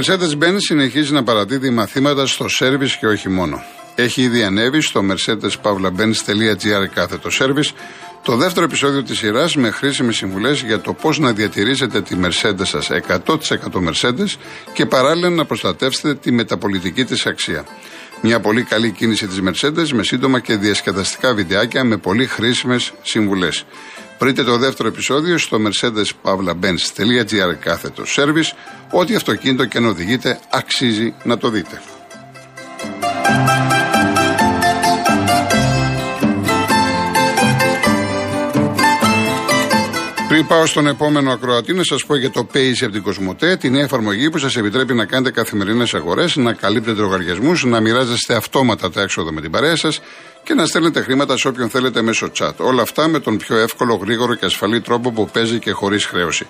Mercedes-Benz συνεχίζει να παραδίδει μαθήματα στο σέρβις και όχι μόνο. Έχει ήδη ανέβει στο mercedes-benz.gr κάθετο service το δεύτερο επεισόδιο της σειράς με χρήσιμες συμβουλές για το πώς να διατηρήσετε τη Mercedes σας 100% Mercedes και παράλληλα να προστατεύσετε τη μεταπολιτική της αξία. Μια πολύ καλή κίνηση της Mercedes με σύντομα και διασκεδαστικά βιντεάκια με πολύ χρήσιμες συμβουλές. Βρείτε το δεύτερο επεισόδιο στο mercedes-benz.gr κάθετο service. Ό,τι αυτοκίνητο και να οδηγείτε αξίζει να το δείτε. Πριν πάω στον επόμενο ακροατή, να σας πω για το Pace από την Κοσμοτέ, τη νέα εφαρμογή που σας επιτρέπει να κάνετε καθημερινές αγορές, να καλύπτετε λογαριασμούς, να μοιράζεστε αυτόματα τα έξοδα με την παρέα σας και να στέλνετε χρήματα σε όποιον θέλετε μέσω chat. Όλα αυτά με τον πιο εύκολο, γρήγορο και ασφαλή τρόπο που παίζει και χωρίς χρέωση.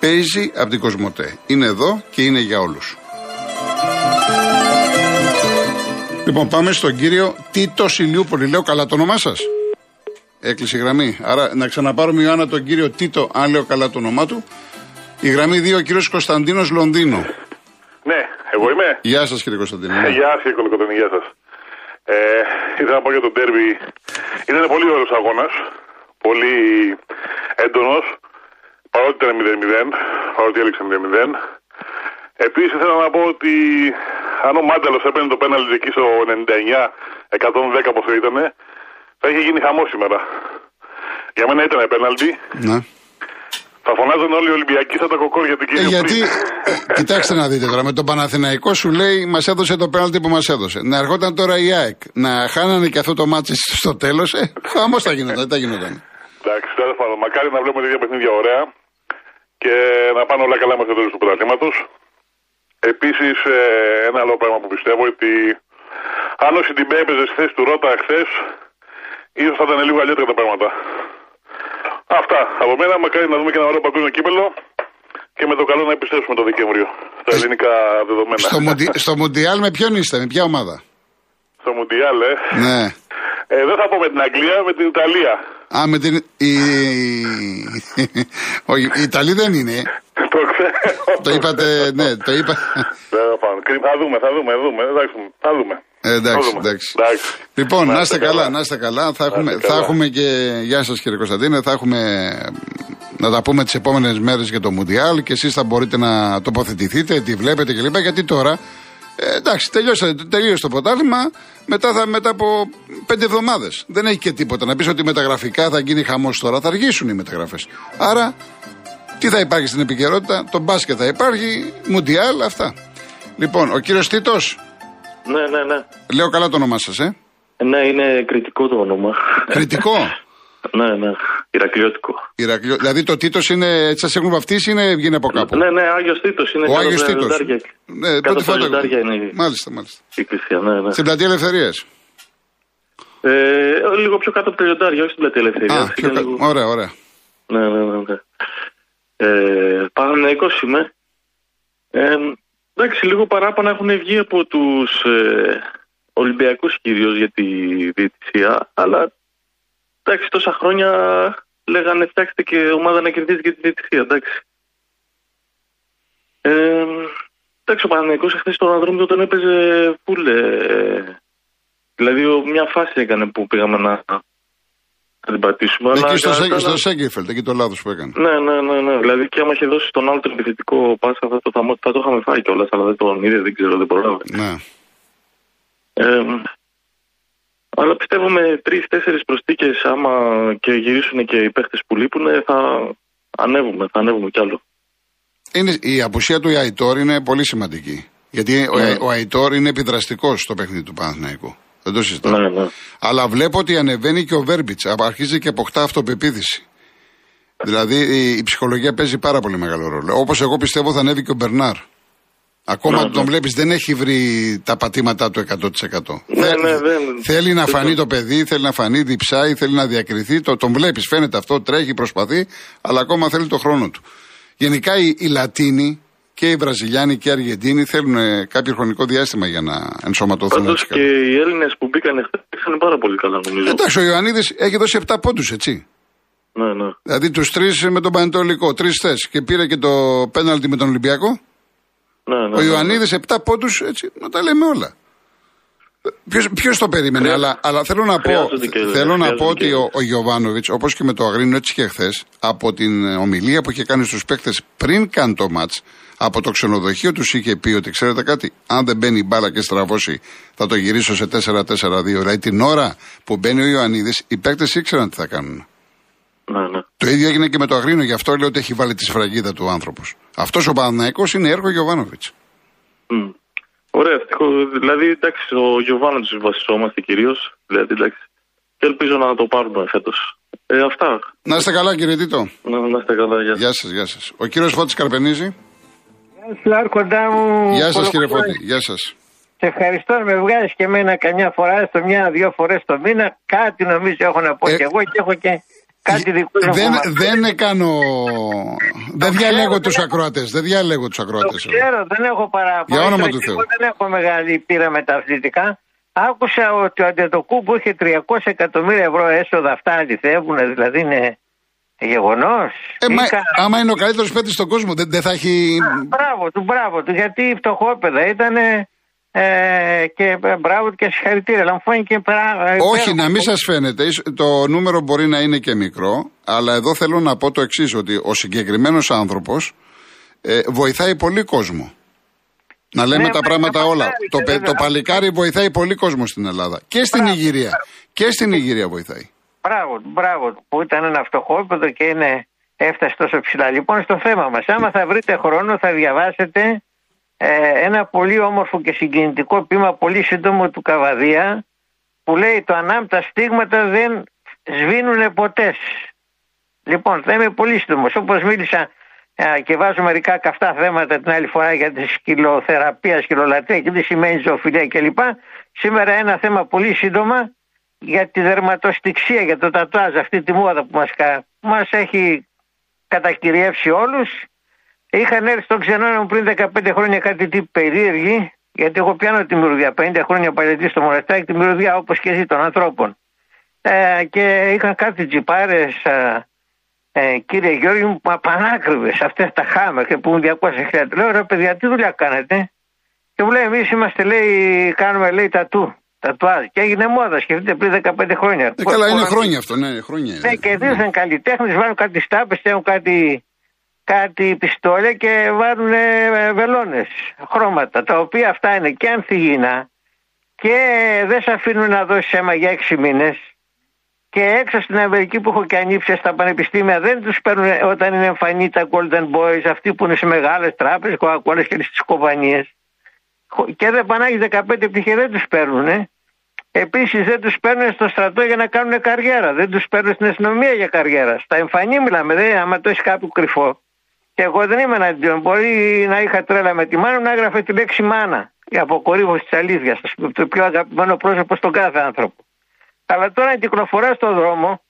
Παίζει από την Κοσμοτέ. Είναι εδώ και είναι για όλους. Λοιπόν, πάμε στον κύριο Τίτο Ηλιούπολη. Λέω καλά το όνομά σας; Έκλεισε η γραμμή. Άρα να ξαναπάρουμε Ιωάννα τον κύριο Τίτο, αν λέω καλά το όνομά του. Η γραμμή 2, ο κύριος Κωνσταντίνος Λονδίνο. Ναι, εγώ είμαι. Γεια σας κύριε Κωνσταντίνο. Ε, Γεια σας κύριε Κωνσταντίνο, γεια σας. Ε, ήθελα να πω για τον Τέρμπι. Ήταν πολύ ωραίος αγώνας. Πολύ έντονος. Παρότι ήταν 0-0. Παρότι έληξε 0-0. Επίσης ήθελα να πω ότι αν ο Μάνταλος έπαιρνε το πέναλτι εκεί στο 99, 110 πόσο ήταν, θα είχε γίνει χαμός σήμερα. Για μένα ήταν πέναλτι. Ναι. Θα φωνάζουν όλοι οι Ολυμπιακοί σαν τα κοκόρια του Ε, κύριου γιατί, πριν. ε, κοιτάξτε να δείτε τώρα, με τον Παναθηναϊκό σου λέει μας έδωσε το πέναλτι που μας έδωσε. Να ερχόταν τώρα η ΑΕΚ, να χάνανε και αυτό το ματς στο τέλος, ε, χαμός θα γινόταν, δεν θα γινόταν. Εντάξει, τέλο πάντων. Μακάρι να βλέπουμε τέτοια παιχνίδια ωραία και να πάνε όλα καλά μέχρι το τέλος του πρωταθλήματος. Επίσης, ένα άλλο πράγμα που πιστεύω ότι αν ο Σιντιμπέ έπαιζε στη θέση του Ρότα χθες, ίσως θα ήταν λίγο αλλιώτερα τα πράγματα. Αυτά. Από μένα, μακάρι να δούμε και ένα ωραίο παγκόσμιο κύπελο και με το καλό να επιστρέψουμε το Δεκέμβριο στα ελληνικά δεδομένα. στο, Μουντι, στο Μουντιάλ με ποιον είστε, με ποια ομάδα; Στο Μουντιάλ, ε. Ναι. ε. Δεν θα πω με την Αγγλία, με την Ιταλία. Α, με την. Η... Όχι, η Ιταλή δεν είναι. ε. το ξέρω. Το είπατε, ναι, το είπα. Δεν θα Θα δούμε, θα δούμε, θα δούμε. Εντάξει, θα δούμε. Ε, εντάξει, Θα δούμε. εντάξει. Εντάξει. Λοιπόν, να είστε καλά, να είστε καλά. Θα έχουμε, είστε θα καλά. έχουμε και. Γεια σας κύριε Κωνσταντίνε, θα έχουμε. Να τα πούμε τις επόμενες μέρες για το Μουντιάλ και εσείς θα μπορείτε να τοποθετηθείτε, τι βλέπετε κλπ. Γιατί τώρα. Ε, εντάξει, τελειώσε, τελείωσε το πρωτάθλημα. Μετά, θα, μετά από πέντε εβδομάδες. Δεν έχει και τίποτα. Να πεις ότι μεταγραφικά θα γίνει χαμός τώρα. Θα αργήσουν οι μεταγραφές. Άρα, τι θα υπάρχει στην επικαιρότητα, το μπάσκετ θα υπάρχει, Μουντιάλ, αυτά. Λοιπόν, ο κύριος Τίτος, Ναι, ναι, ναι. λέω καλά το όνομά σας, ε. Ναι, είναι κριτικό το όνομα. Κριτικό; ναι, ναι. Ηρακλειώτικο. Ηρακλείο. Δηλαδή το Τίτος είναι, έτσι σας έχουν βαφτίσει ή είναι βγαίνει από κάπου; Ναι, ναι, Άγιος Τίτος είναι Ο κάτω Άγιος από τα Τίτος. λιοντάρια. Ναι, Κάτω πρώτη από τα φορά το λιοντάρια είναι η- Μάλιστα, μάλιστα. η εκκλησία, ναι, ναι. Στην πλατεία Ελευθερίας. Ε, λίγο πιο κάτω από τα λιοντάρια, όχι στην πλατεία Ελευθερίας. Α, πιο κάτω. Ωραία, ωραία. Ναι, ναι, ναι. ναι. Ε, Παναθηναϊκός είμαι. Ε, εντάξει, λίγο παράπονα έχουν βγει από τους ε, Ολυμπιακούς κυρίως για τη διαιτησία, αλλά εντάξει, τόσα χρόνια λέγανε φτιάξτε και ομάδα να κερδίζει και τη διαιτησία, εντάξει. Ε, εντάξει, ο Παναθηναϊκός εχθές στον Ανδρόμητο τον έπαιζε φουλ. ε, δηλαδή, ο- μια φάση έκανε που πήγαμε να, να την πατήσουμε. αλλά Εκεί στο, κατά Σέγγι- τα στο άλλα- Σέγκεφελτ, εκεί το λάθος που έκανε. ναι, ναι, ναι, ναι. Δηλαδή και άμα είχε δώσει τον άλλο τον επιθετικό πάσα θα το, θα, θα το είχαμε φάει κιόλας, αλλά δεν τον είδε, δεν ξέρω, δεν προλάβε. Ναι. Ε, αλλά πιστεύω με τρει-τέσσερι προστίκε, άμα και γυρίσουν και οι παίχτες που λείπουν, θα ανέβουμε, θα ανέβουμε κι άλλο. Είναι, η απουσία του Αϊτόρ είναι πολύ σημαντική. Γιατί ο, Ναι. ο Αϊτόρ είναι επιδραστικός στο παιχνίδι του Παναθηναϊκού. Δεν το συζητάω. Ναι, ναι. Αλλά βλέπω ότι ανεβαίνει και ο Βέρμπιτς. Αρχίζει και αποκτά αυτοπεποίθηση. Δηλαδή η, η ψυχολογία παίζει πάρα πολύ μεγάλο ρόλο. Όπως εγώ πιστεύω θα ανέβει και ο Μπερνάρ. Ακόμα Ναι, που τον ναι. βλέπεις δεν έχει βρει τα πατήματά του 100%. Ναι, Θε- ναι, δεν- Θέλει να δεν φανεί το- το παιδί, θέλει να φανεί, διψάει, θέλει να διακριθεί. Το, τον βλέπεις, φαίνεται αυτό, τρέχει, προσπαθεί, αλλά ακόμα θέλει το χρόνο του. Γενικά οι, οι Λατίνοι και οι Βραζιλιάνοι και οι Αργεντίνοι θέλουν ε, κάποιο χρονικό διάστημα για να ενσωματωθούν. Πάντως έτσι και καλά. οι Έλληνες που μπήκαν χθε είχαν πάρα πολύ καλά, νομίζω. Εντάξει, ο Ιωαννίδης έχει δώσει 7 πόντους, έτσι. Ναι, ναι. Δηλαδή τους τρεις με τον Πανετολικό, τρεις θες και πήρε και το πέναλτι με τον Ολυμπιακό. Ναι, ναι, ο ναι, Ιωαννίδης 7 πόντους, έτσι, να τα λέμε όλα. Ποιος το περίμενε, Χρεια- αλλά, αλλά θέλω να πω, χρειάζονται και- θέλω να χρειάζονται πω ότι και- ο, ο Γιωβάνοβιτς, όπως και με το Αγρίνο, έτσι και χθες, από την ομιλία που είχε κάνει στους παίκτες πριν καν το ματ, από το ξενοδοχείο τους είχε πει ότι ξέρετε κάτι, αν δεν μπαίνει η μπάλα και στραβώσει, θα το γυρίσω σε 4-4-2. Δηλαδή την ώρα που μπαίνει ο Ιωαννίδης, οι παίκτες ήξεραν τι θα κάνουν. ναι, ναι. Το ίδιο έγινε και με το Αγρίνο, γι' αυτό λέω ότι έχει βάλει τη σφραγίδα του άνθρωπος. Αυτός ο Παναναϊκό είναι έργο Γιωβάνοβιτς. Μμ. Ωραία, ευτυχώς. Δηλαδή, εντάξει, ο Γιωβάνο του βασιζόμαστε κυρίως. Δηλαδή, εντάξει. Και ελπίζω να το πάρουμε φέτος. Ε, αυτά. Να είστε καλά, κύριε Τίτο. Να, να είστε καλά. Γεια σας. Γεια σας, γεια σας. Ο κύριος Φώτης Καρπενίζη. Γεια σου, Άρχοντά μου. Γεια σας, κύριε Κολοκοτρώνη. Φώτη. Γεια σας. Σε ευχαριστώ να με βγάζεις και εμένα καμιά φορά, στο μια-δύο φορές το μήνα. Κάτι νομίζω έχω να πω Ε, και εγώ και έχω και κάτι δικό μου. Δεν, κομμάτι. δεν κάνω. Δεν διαλέγω τους ακροατές. Δεν διαλέγω τους Το ακροατέ. ξέρω, δεν έχω παράπονο. Για όνομα Ήθελα του και Θεού. Εγώ δεν έχω μεγάλη πείρα με τα αθλητικά. Άκουσα ότι ο Αντετοκούμπο είχε 300 εκατομμύρια ευρώ έσοδα. Αυτά αληθεύουν, δηλαδή είναι γεγονός. Ε, μα, άμα είναι ο καλύτερος παίκτης στον κόσμο, δεν, δεν θα έχει. Μπράβο του, μπράβο του, γιατί φτωχόπαιδα ήταν ε, και ε, μπράβο του και συγχαρητήρια. Αλλά μου φάνηκε πρα- ε, Όχι, υπέροχο. να μην σας φαίνεται. Ίσ- Το νούμερο μπορεί να είναι και μικρό, αλλά εδώ θέλω να πω το εξής: Ότι ο συγκεκριμένος άνθρωπος ε, βοηθάει πολύ κόσμο. Να λέμε Ναι, τα μα πράγματα είναι όλα. παλικάρι, Το, παι- βέβαια. το παλικάρι βοηθάει πολύ κόσμο στην Ελλάδα. Και στην Μπράβο. Ιγυρία. Και στην Ιγυρία βοηθάει. Μπράβο, του, μπράβο του, που ήταν ένα φτωχόπεδο και είναι, έφτασε τόσο ψηλά. Λοιπόν, στο θέμα μας, άμα θα βρείτε χρόνο, θα διαβάσετε ε, ένα πολύ όμορφο και συγκινητικό ποίημα, πολύ σύντομο του Καβαδία, που λέει το ανάμπτα στίγματα δεν σβήνουν ποτέ. Λοιπόν, θα είμαι πολύ σύντομος. Όπως μίλησα ε, και βάζω μερικά καυτά θέματα την άλλη φορά για τη σκυλοθεραπεία, σκυλολατρεία και τι σημαίνει ζωοφιλία κλπ. Σήμερα ένα θέμα πολύ σύντομα για τη δερματοστιξία, για το τατουάζ, αυτή τη μόδα που μας, κα- μας έχει κατακυριεύσει όλους. Είχαν έρθει στον ξενώνα μου πριν 15 χρόνια κάτι τύπου περίεργη, γιατί εγώ πιάνω τη μυρωδιά, 50 χρόνια παλαιτή στο μοναστάκι, τη μυρωδιά όπως και εσύ των ανθρώπων. Ε, και είχαν κάτι τζιπάρες, ε, ε, κύριε Γιώργη μου, μα πανάκριβες, αυτές τα χάμερ και που είναι 200 χιλιάδες. Λέω, ρε παιδιά, τι δουλειά κάνετε; Και μου λέει, εμείς είμαστε, λέει, κάνουμε, λέει, τατού. Τατουάζ. Και έγινε μόδα, σκεφτείτε πριν 15 χρόνια. Ε, καλά, είναι Πολλά- χρόνια αυτό, ναι, χρόνια. Ναι, είναι. και ήρθαν καλλιτέχνες, βάλουν κάτι στάπες, έχουν κάτι, κάτι πιστόλια και βάλουν βελόνες, χρώματα, τα οποία αυτά είναι και ανθυγιεινά και δεν σε αφήνουν να δώσεις αίμα για έξι μήνες. Και έξω στην Αμερική που έχω και ανήψεις στα πανεπιστήμια δεν τους παίρνουν όταν είναι εμφανή τα Golden Boys, αυτοί που είναι σε μεγάλες τράπεζες, κοκακόλε και στι κομπανίες. Και δεν πανάγει 15 πτυχέ, δεν τους παίρνουν. Ε. Επίσης δεν τους παίρνουν στο στρατό για να κάνουν καριέρα. Δεν τους παίρνουν στην αστυνομία για καριέρα. Στα εμφανή μιλάμε, δεν, άμα το έχεις κάποιο κρυφό. Και εγώ δεν είμαι εναντίον. Μπορεί να είχα τρέλα με τη μάνα να έγραφε τη λέξη μάνα. Η αποκορύφωση της αλήθειας. Το πιο αγαπημένο πρόσωπο στον κάθε άνθρωπο. Αλλά τώρα κυκλοφορά στον δρόμο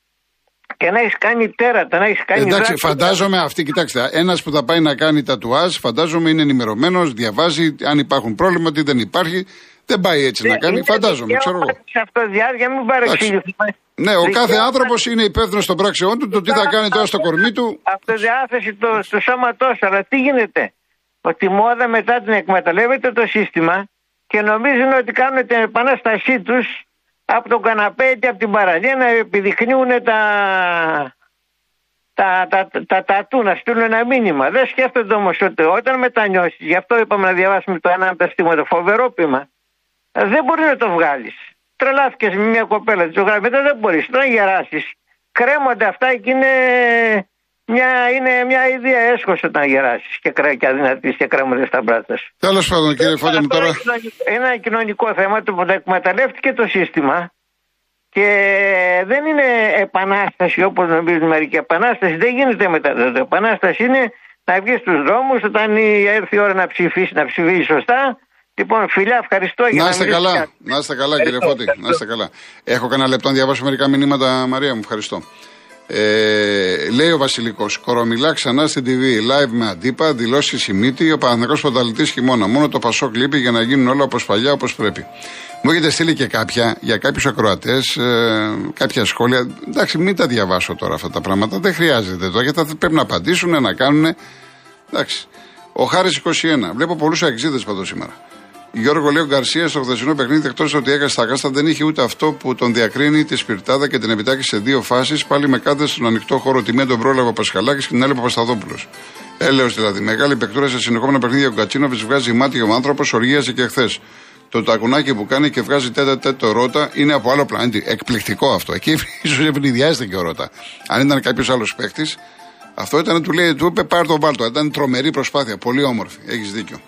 και να έχεις κάνει τέρατα, να έχεις κάνει. Εντάξει, δράση- φαντάζομαι αυτή, κοιτάξτε, ένας που θα πάει να κάνει τατουάζ, φαντάζομαι είναι ενημερωμένος, διαβάζει αν υπάρχουν πρόβλημα, τι δεν υπάρχει. Δεν πάει έτσι να κάνει, Είναι φαντάζομαι, δικαίωμα ξέρω εγώ. της αυτοδιάρκεια, μην παρεξηγηθούμε. Ναι, ο κάθε Δικαίωμα- άνθρωπος είναι υπεύθυνος των πράξεών του, το τι θα κάνει τώρα στο κορμί του. Αυτοδιάθεση το, του σώματό αλλά τι γίνεται; Ότι η μόδα μετά την εκμεταλλεύεται το σύστημα και νομίζουν ότι κάνουν την επανάστασή τους από τον καναπέ ή από την παραλία να επιδεικνύουν τα, τα, τα, τα, τα τατού, να στείλουν ένα μήνυμα. Δεν σκέφτονται όμως ότι όταν μετανιώσεις, γι' αυτό είπαμε να διαβάσουμε το ένα από τα στήματα, φοβερό πείμα, ε, δεν μπορείς να το βγάλεις. Τρελάθηκες με μια κοπέλα, τη ζωγράφη, μετά δεν μπορείς. Να γεράσεις. Κρέμονται αυτά και είναι μια, είναι μια ιδέα έσχος όταν γεράσεις και, κρέ, και αδυνατείς και κρέμονται στα μπράτσα σου. Τέλος πάντων, κύριε Φώτη μου τώρα. Είναι κοινωνικό- ένα κοινωνικό θέμα το που το εκμεταλλεύτηκε το σύστημα και δεν είναι επανάσταση όπως νομίζουν μερικοί. Επανάσταση δεν γίνεται μετά. Το επανάσταση είναι να βγεις στους δρόμους όταν η- έρθει η ώρα να ψηφίσεις, να ψηφίσει σωστά. Λοιπόν, φιλιά, ευχαριστώ για Να να είστε μιλήσω καλά, κάτι. να είστε καλά κύριε Φώτη, να είστε καλά. Έχω κανένα λεπτό να διαβάσω μερικά μηνύματα, Μαρία μου, ευχαριστώ. Ε, λέει ο Βασιλικός, Κορομιλά ξανά στην TV, live με αντίπα, δηλώσεις Σιμίτη, ο Παναγενικό Πρωταλητή χειμώνα. Μόνο το Πασόκ λείπει για να γίνουν όλα όπως παλιά, όπως πρέπει. Μου έχετε στείλει και κάποια για κάποιους ακροατές, ε, κάποια σχόλια. Εντάξει, μην τα διαβάσω τώρα αυτά τα πράγματα. Δεν χρειάζεται τώρα, γιατί θα πρέπει να απαντήσουν, να κάνουν. Εντάξει. Ο Χάρης 21. Βλέπω πολλούς αξίδε πάντως σήμερα. Γιώργο Λέο Γκαρσία στο χθεσινό παιχνίδι, εκτός ότι έκανε στα κάστα, δεν είχε ούτε αυτό που τον διακρίνει τη σπιρτάδα και την επιτάκει σε δύο φάσεις, πάλι με κάθε στον ανοιχτό χώρο. Τη μία τον πρόλαβε ο Πασχαλάκης και την άλλη ο Παπασταδόπουλος. Έλεο δηλαδή. Μεγάλη πεκτούρα σε συνεχόμενα παιχνίδια ο Κατσίνοβιτς βγάζει μάτι ο άνθρωπος, οργίασε και χθες. Το τακουνάκι που κάνει και βγάζει τέτα τέτα ρότα είναι από άλλο πλανήτη. Εκπληκτικό αυτό. Εκεί ίσως ευνηδιάζεται και ο ρότα. Αν ήταν κάποιος άλλος παίχτη, αυτό ήταν, του λέει, του είπε πάρ το βάλτο. Ήταν τρομερή προσπάθεια. Πολύ όμορφη. Έχεις δίκιο.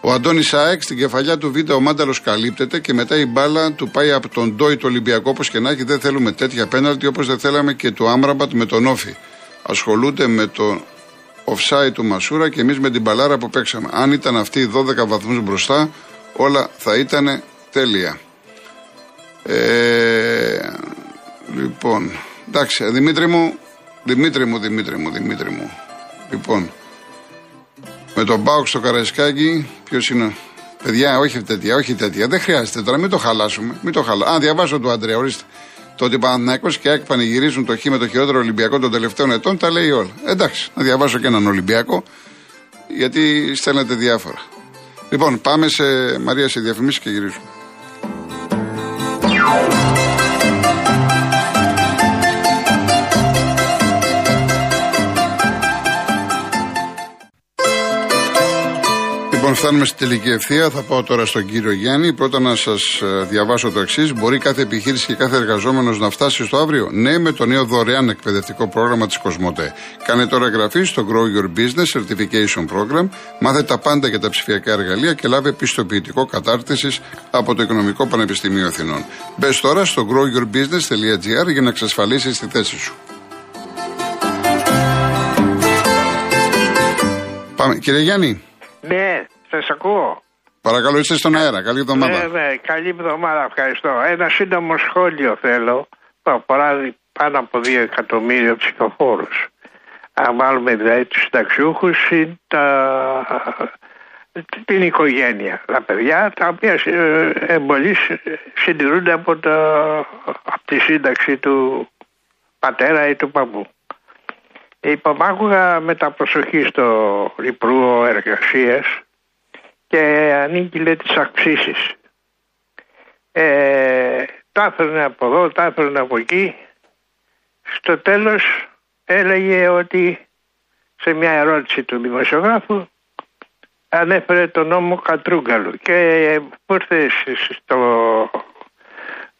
Ο Αντώνης Σάεκ στην κεφαλιά του Β' ο Μάνταλος καλύπτεται και μετά η μπάλα του πάει από τον Ντόι το Ολυμπιακό όπως και να έχει. Δεν θέλουμε τέτοια πέναλτι όπως δεν θέλαμε και του Άμραμπατ με τον Όφη. Ασχολούνται με το offside του Μασούρα και εμείς με την μπαλάρα που παίξαμε. Αν ήταν αυτοί οι 12 βαθμούς μπροστά, όλα θα ήταν τέλεια. Ε, λοιπόν, εντάξει, Δημήτρη μου, Δημήτρη μου, Δημήτρη μου, Δημήτρη μου. Λοιπόν, με τον Μπάουκ στο Καραϊσκάκι, ποιος είναι; Παιδιά, όχι τέτοια, όχι τέτοια. Δεν χρειάζεται τώρα, μην το χαλάσουμε. Μην το χαλά... Α, διαβάσω του Αντρέα, ορίστε. Το ότι Παναθυναϊκό και ΑΕΚ πανηγυρίζουν το χ με το χειρότερο Ολυμπιακό των τελευταίων ετών, τα λέει όλα. Εντάξει, να διαβάσω και έναν Ολυμπιακό, γιατί στέλνετε διάφορα. Λοιπόν, πάμε σε Μαρία σε διαφημίσεις και γυρίζουμε. Λοιπόν, φτάνουμε στη τελική ευθεία. Θα πάω τώρα στον κύριο Γιάννη. Πρώτα να σας ε, διαβάσω το εξής. Μπορεί κάθε επιχείρηση και κάθε εργαζόμενος να φτάσει στο αύριο; Ναι, με το νέο δωρεάν εκπαιδευτικό πρόγραμμα της Κοσμοτέ. Κάνε τώρα εγγραφή στο Grow Your Business Certification Program. Μάθε τα πάντα για τα ψηφιακά εργαλεία και λάβε πιστοποιητικό κατάρτισης από το Οικονομικό Πανεπιστημίο Αθηνών. Μπες τώρα στο growyourbusiness.gr για να εξασφαλίσεις τη θέση σου. Πάμε. Κύριε Γιάννη. Ναι, σα ακούω; Παρακαλώ, είστε στον αέρα. Καλή εβδομάδα. Ναι, ναι, καλή εβδομάδα, ευχαριστώ. Ένα σύντομο σχόλιο θέλω. Αφορά πάνω από 2 εκατομμύρια ψηφοφόρους. Αν βάλουμε δηλαδή τους συνταξιούχους ή τα... την οικογένεια. Τα παιδιά τα οποία ε, εμπολί συντηρούνται από, τα... από τη σύνταξη του πατέρα ή του παππού. Υπομάχουγα με τα προσοχή στο Υπουργό Εργασίας και ανήκει λέει τις αυξήσεις. Ε, τα από εδώ, τα από εκεί. Στο τέλος έλεγε ότι σε μια ερώτηση του δημοσιογράφου ανέφερε τον νόμο Κατρούγκαλου και που ήρθε στο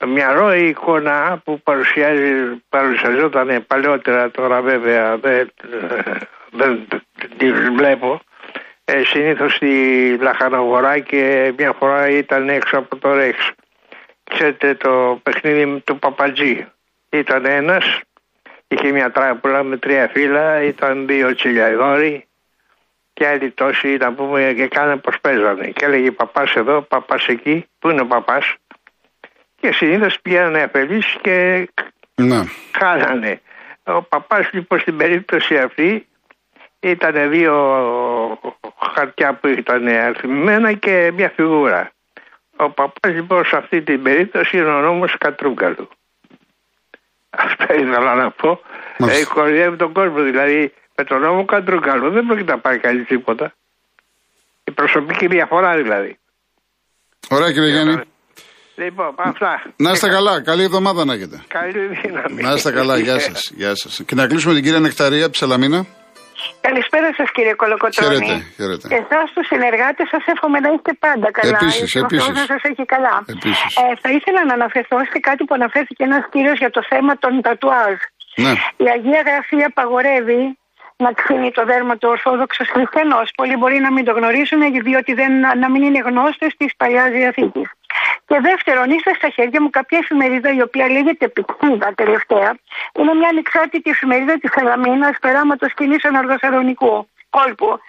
μυαλό η εικόνα που παρουσιάζει, παρουσιαζόταν παλαιότερα τώρα βέβαια δεν, δεν τη βλέπω ε, συνήθως στη Λαχαναγορά και μια φορά ήταν έξω από το Ρέξ. Ξέρετε το παιχνίδι του Παπατζή. Ήταν ένας, είχε μια τράπουλα με τρία φύλλα, ήταν δύο τσιλιαδόροι και άλλοι τόσοι να πούμε και κάνε πως παίζανε. Και έλεγε παπάς εδώ, παπάς εκεί, πού είναι ο παπάς; Και συνήθως πήγανε αφελείς και ναι. χάνανε. Ο παπάς λοιπόν στην περίπτωση αυτή ήταν δύο χαρτιά που ήταν αριθμημένα και μια φιγούρα. Ο παπάς λοιπόν σε αυτή την περίπτωση είναι ο νόμος Κατρούγκαλου. Αυτό ήθελα να πω. Ε, κορυδεύει τον κόσμο δηλαδή με τον νόμο Κατρούγκαλου δεν πρόκειται να πάει κανείς τίποτα. Η προσωπική διαφορά δηλαδή. Ωραία κύριε Γιάννη. Λοιπόν, αυτά. Να είστε καλά. Καλή εβδομάδα να έχετε. Καλή δύναμη. Να είστε καλά. Γεια σας. Γεια σας. Και να κλείσουμε την κυρία Νεκταρία από Ψελαμίνα. Καλησπέρα σας, κύριε Κολοκοτρόνη. Χαίρετε, χαίρετε. Εσάς τους συνεργάτες σας εύχομαι να είστε πάντα καλά. Επίσης, επίσης. να σας έχει καλά. Επίσης. Ε, θα ήθελα να αναφερθώ σε κάτι που αναφέρθηκε ένας κύριος για το θέμα των τατουάζ. Ναι. Η Αγία Γραφή απαγορεύει να ξύνει το δέρμα του Ορθόδοξος Χριστιανός. Πολλοί μπορεί να μην το γνωρίζουν, διότι δεν, να μην είναι γνώστες της παλιάς διαθήκης. Και δεύτερον, ήρθε στα χέρια μου κάποια εφημερίδα η οποία λέγεται Πηξίδα τελευταία. Είναι μια ανεξάρτητη εφημερίδα της Σαλαμίνα, περάματος κοινή αναρδοθερονικού κόλπου.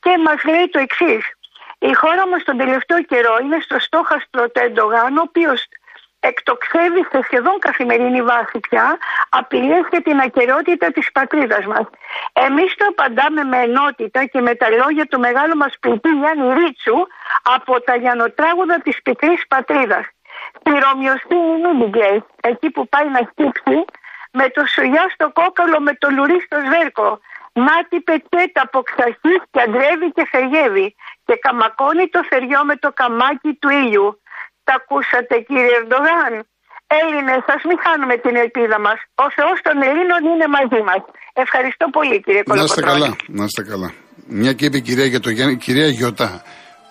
Και μας λέει το εξής. Η χώρα μας τον τελευταίο καιρό είναι στο στόχαστρο του Εντογάν, ο οποίος εκτοξεύει σε σχεδόν καθημερινή βάση πια απειλές για την ακαιρεότητα της πατρίδας μας. Εμείς το απαντάμε με ενότητα και με τα λόγια του μεγάλου μας ποιητή Γιάννη Ρίτσου από τα λιανοτράγουδα της πικρής πατρίδας. Στη Ρωμιοστίνη Μίντιγκλέη, εκεί που πάει να χτύψει με το σουγιά στο κόκαλο με το λουρί στο σβέρκο. Μάτι πετσέτα από ξαρχής και αντρεύει και φεργεύει και καμακώνει το θεριό με το καμάκι του ήλιου. Τα ακούσατε κύριε Ερντογάν. Έλληνες, ας μην χάνουμε την ελπίδα μας. Ο Θεός των Ελλήνων είναι μαζί μας. Ευχαριστώ πολύ κύριε Να είστε Κολοκοτρώνη. καλά, να είστε καλά. Μια και είπε η κυρία για το Γιάννη, κυρία Γιωτά.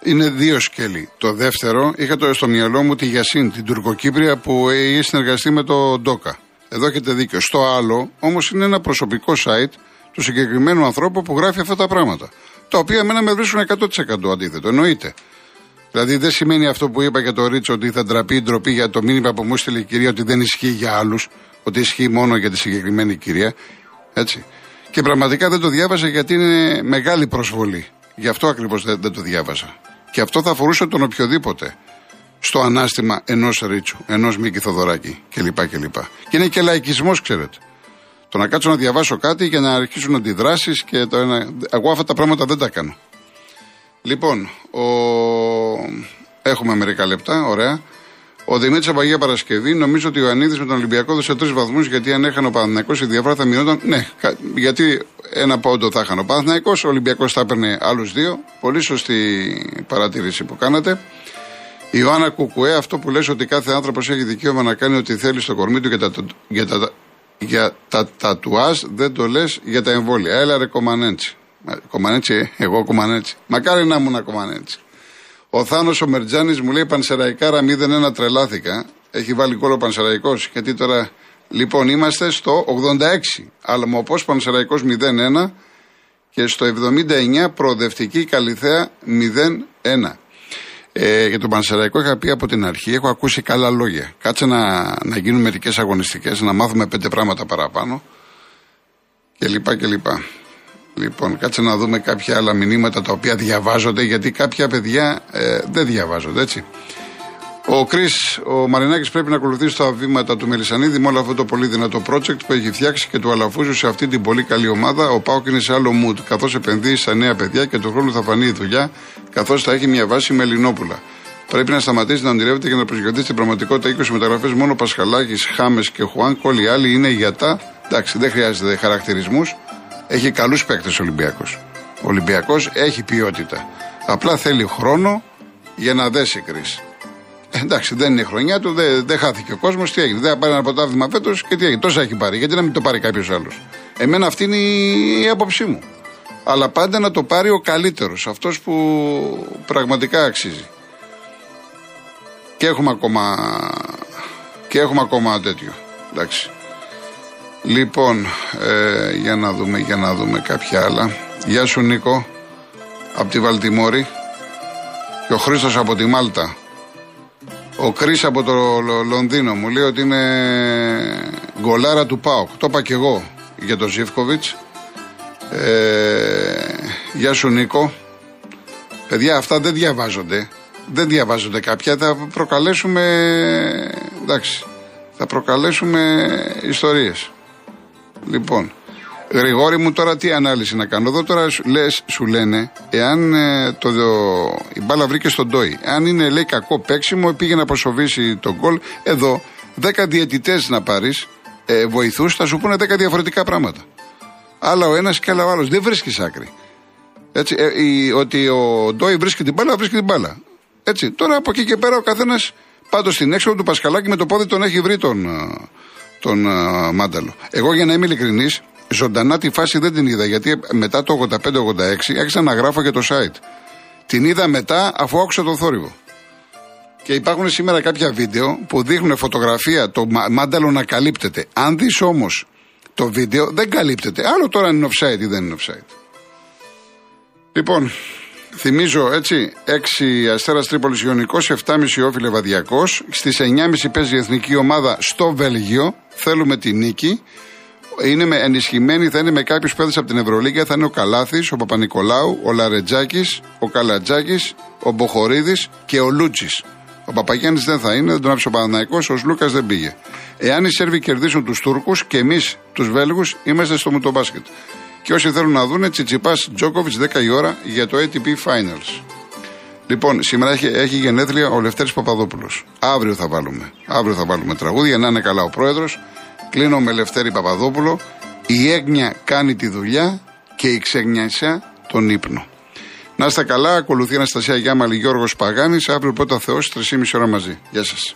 Είναι δύο σκέλη. Το δεύτερο, είχα το στο μυαλό μου τη Γιασίν, την Τουρκοκύπρια που έχει συνεργαστεί με το Ντόκα. Εδώ έχετε δίκιο. Στο άλλο, όμως, είναι ένα προσωπικό site του συγκεκριμένου ανθρώπου που γράφει αυτά τα πράγματα. Τα οποία εμένα με βρίσκουν 100% αντίθετο. Εννοείται. Δηλαδή δεν σημαίνει αυτό που είπα για το Ρίτσο ότι θα ντραπεί η ντροπή για το μήνυμα που μου έστειλε η κυρία ότι δεν ισχύει για άλλους, ότι ισχύει μόνο για τη συγκεκριμένη κυρία. Έτσι. Και πραγματικά δεν το διάβασα γιατί είναι μεγάλη προσβολή. Γι' αυτό ακριβώς δεν, δεν το διάβασα. Και αυτό θα αφορούσε τον οποιοδήποτε στο ανάστημα ενός Ρίτσου, ενός Μίκη Θοδωράκη κλπ. κλπ. Και είναι και λαϊκισμός, ξέρετε. Το να κάτσω να διαβάσω κάτι και να αρχίσουν αντιδράσεις και το ένα. Εγώ αυτά τα πράγματα δεν τα κάνω. Λοιπόν, ο... έχουμε μερικά λεπτά, ωραία. Ο Δημήτρης από Αγία Παρασκευή, νομίζω ότι ο Ανίδη με τον Ολυμπιακό δώσε τρεις βαθμούς γιατί αν έχανε ο Παναθυναϊκό η διαφορά θα μειωνόταν. Ναι, κα- γιατί ένα πόντο θα έχανε ο Παναθυναϊκό, ο Ολυμπιακός θα έπαιρνε άλλους δύο. Πολύ σωστή παρατήρηση που κάνατε. Η Ιωάννα Κουκουέ, αυτό που λες ότι κάθε άνθρωπος έχει δικαίωμα να κάνει ό,τι θέλει στο κορμί του για τα, για τα, για τα τατουάζ, δεν το λες για τα εμβόλια. Έλα ρε κομμανέτσι. Μα- Κομμανέτσι, ε, εγώ κομμανέτσι. Μακάρι να ήμουν κομμανέτσι. Ο Θάνος ο Μερτζάνης μου λέει Πανσεραϊκάρα 0-1 τρελάθηκα. Έχει βάλει κόλλο Πανσεραϊκός. Γιατί τώρα. Λοιπόν, είμαστε στο 86. Αλμοπό Πανσεραϊκός 0-1 και στο 79 προοδευτική Καλυθέα 0-1. Ε, για τον Πανσεραϊκό είχα πει από την αρχή, έχω ακούσει καλά λόγια. Κάτσε να, να γίνουν μερικές αγωνιστικές, να μάθουμε πέντε πράγματα παραπάνω και λοιπά και λοιπά. Λοιπόν, κάτσε να δούμε κάποια άλλα μηνύματα τα οποία διαβάζονται, γιατί κάποια παιδιά ε, δεν διαβάζονται, έτσι. Ο Κρι, ο Μαρινάκης πρέπει να ακολουθήσει τα βήματα του Μελισανίδη με όλο αυτό το πολύ δυνατό project που έχει φτιάξει και του αλαφούζου σε αυτή την πολύ καλή ομάδα. Ο Πάοκ είναι σε άλλο mood, καθώς επενδύει στα νέα παιδιά και του χρόνου θα φανεί η δουλειά, καθώς θα έχει μια βάση με Ελληνόπουλα. Πρέπει να σταματήσει να ονειρεύεται και να προσγειωθεί στην πραγματικότητα 20 μεταγραφές μόνο Πασχαλάκης, Χάμες και Χουάν. Όλοι οι άλλοι είναι γιατά. Εντάξει, δεν χρειάζεται χαρακτηρισμούς. Έχει καλούς παίκτες ο Ολυμπιακός. Ο Ολυμπιακός έχει ποιότητα. Απλά θέλει χρόνο για να δέσει κρίση. Εντάξει, δεν είναι η χρονιά του, δεν, δεν χάθηκε ο κόσμος. Τι έγινε, δεν θα πάρει ένα πρωτάθλημα φέτος και τι έγινε. Τόσα έχει πάρει. Γιατί να μην το πάρει κάποιος άλλος. Εμένα αυτή είναι η, η άποψή μου. Αλλά πάντα να το πάρει ο καλύτερος, αυτός που πραγματικά αξίζει. Και έχουμε ακόμα, και έχουμε ακόμα τέτοιο. Εντάξει. Λοιπόν, ε, για να δούμε, για να δούμε κάποια άλλα. Γεια σου Νίκο, από τη Βαλτιμόρη. Και ο Χρήστος από τη Μάλτα. Ο Κρίς από το Λο- Λονδίνο μου λέει ότι είναι γκολάρα του ΠΑΟΚ. Το είπα και εγώ για τον Ζήφκοβιτς. Ε, γεια σου Νίκο. Παιδιά αυτά δεν διαβάζονται. Δεν διαβάζονται κάποια. Θα προκαλέσουμε... Εντάξει. Θα προκαλέσουμε ιστορίες. Λοιπόν, Γρηγόρη μου τώρα τι ανάλυση να κάνω. Εδώ τώρα σου, λες, σου λένε, εάν ε, το, η μπάλα βρήκε στον Ντόι, αν είναι λέει κακό παίξιμο, πήγε να προσοβήσει τον γκολ. Εδώ, 10 διαιτητές να πάρεις, ε, βοηθούς, θα σου πούνε 10 διαφορετικά πράγματα. Άλλα ο ένας και άλλα ο άλλος. Δεν βρίσκεις άκρη. Έτσι, ε, η- ότι ο Ντόι βρίσκει την μπάλα, βρίσκει την μπάλα. Έτσι, τώρα από εκεί και πέρα ο καθένας πάντως στην έξοδο του Πασχαλάκη με το πόδι τον έχει βρει τον, ε, τον ε, Μάνταλο. Εγώ για να είμαι ειλικρινής, ζωντανά τη φάση δεν την είδα γιατί μετά το 85-86 άρχισα να γράφω για το site. Την είδα μετά αφού άκουσα τον θόρυβο. Και υπάρχουν σήμερα κάποια βίντεο που δείχνουν φωτογραφία το Μα- Μάνταλο να καλύπτεται. Αν δεις όμως το βίντεο, δεν καλύπτεται. Άλλο τώρα αν είναι offside ή δεν είναι offside. Λοιπόν, θυμίζω έτσι, 6 Αστέρας Τρίπολης Ιωνικός, 7,5 Όφιλε Βαδιακός. Στις 9.30 παίζει η εθνική ομάδα στο Βέλγιο. Θέλουμε τη νίκη. Είναι με ενισχυμένη, θα είναι με κάποιους παίδε από την Ευρωλίγα. Θα είναι ο Καλάθης, ο Παπα-Νικολάου, ο Λαρετζάκης, ο Καλατζάκης, ο Μποχορίδης και ο Λούτση. Ο Παπαγιάννης δεν θα είναι, δεν τον άφησε ο Παναναϊκό, ο Λούκα δεν πήγε. Εάν οι Σέρβοι κερδίσουν τους Τούρκους και εμείς τους Βέλγους, είμαστε στο μουτομπάσκετ. Και όσοι θέλουν να δούνε, Τσιτσιπάς Τζόκοβιτς 10 η ώρα για το ATP Finals. Λοιπόν, σήμερα έχει, έχει γενέθλια ο Λευτέρης Παπαδόπουλος. Αύριο θα βάλουμε. Αύριο θα βάλουμε τραγούδια, να είναι καλά ο πρόεδρος. Κλείνω με Λευτέρη Παπαδόπουλο. Η έγνοια κάνει τη δουλειά και και η ξενιασιά τον ύπνο. Να είστε καλά, ακολουθεί η Αναστασία Γιάμαλη Γιώργος Παγάνης, αύριο πρώτα Θεός, 3,5 ώρα μαζί. Γεια σας.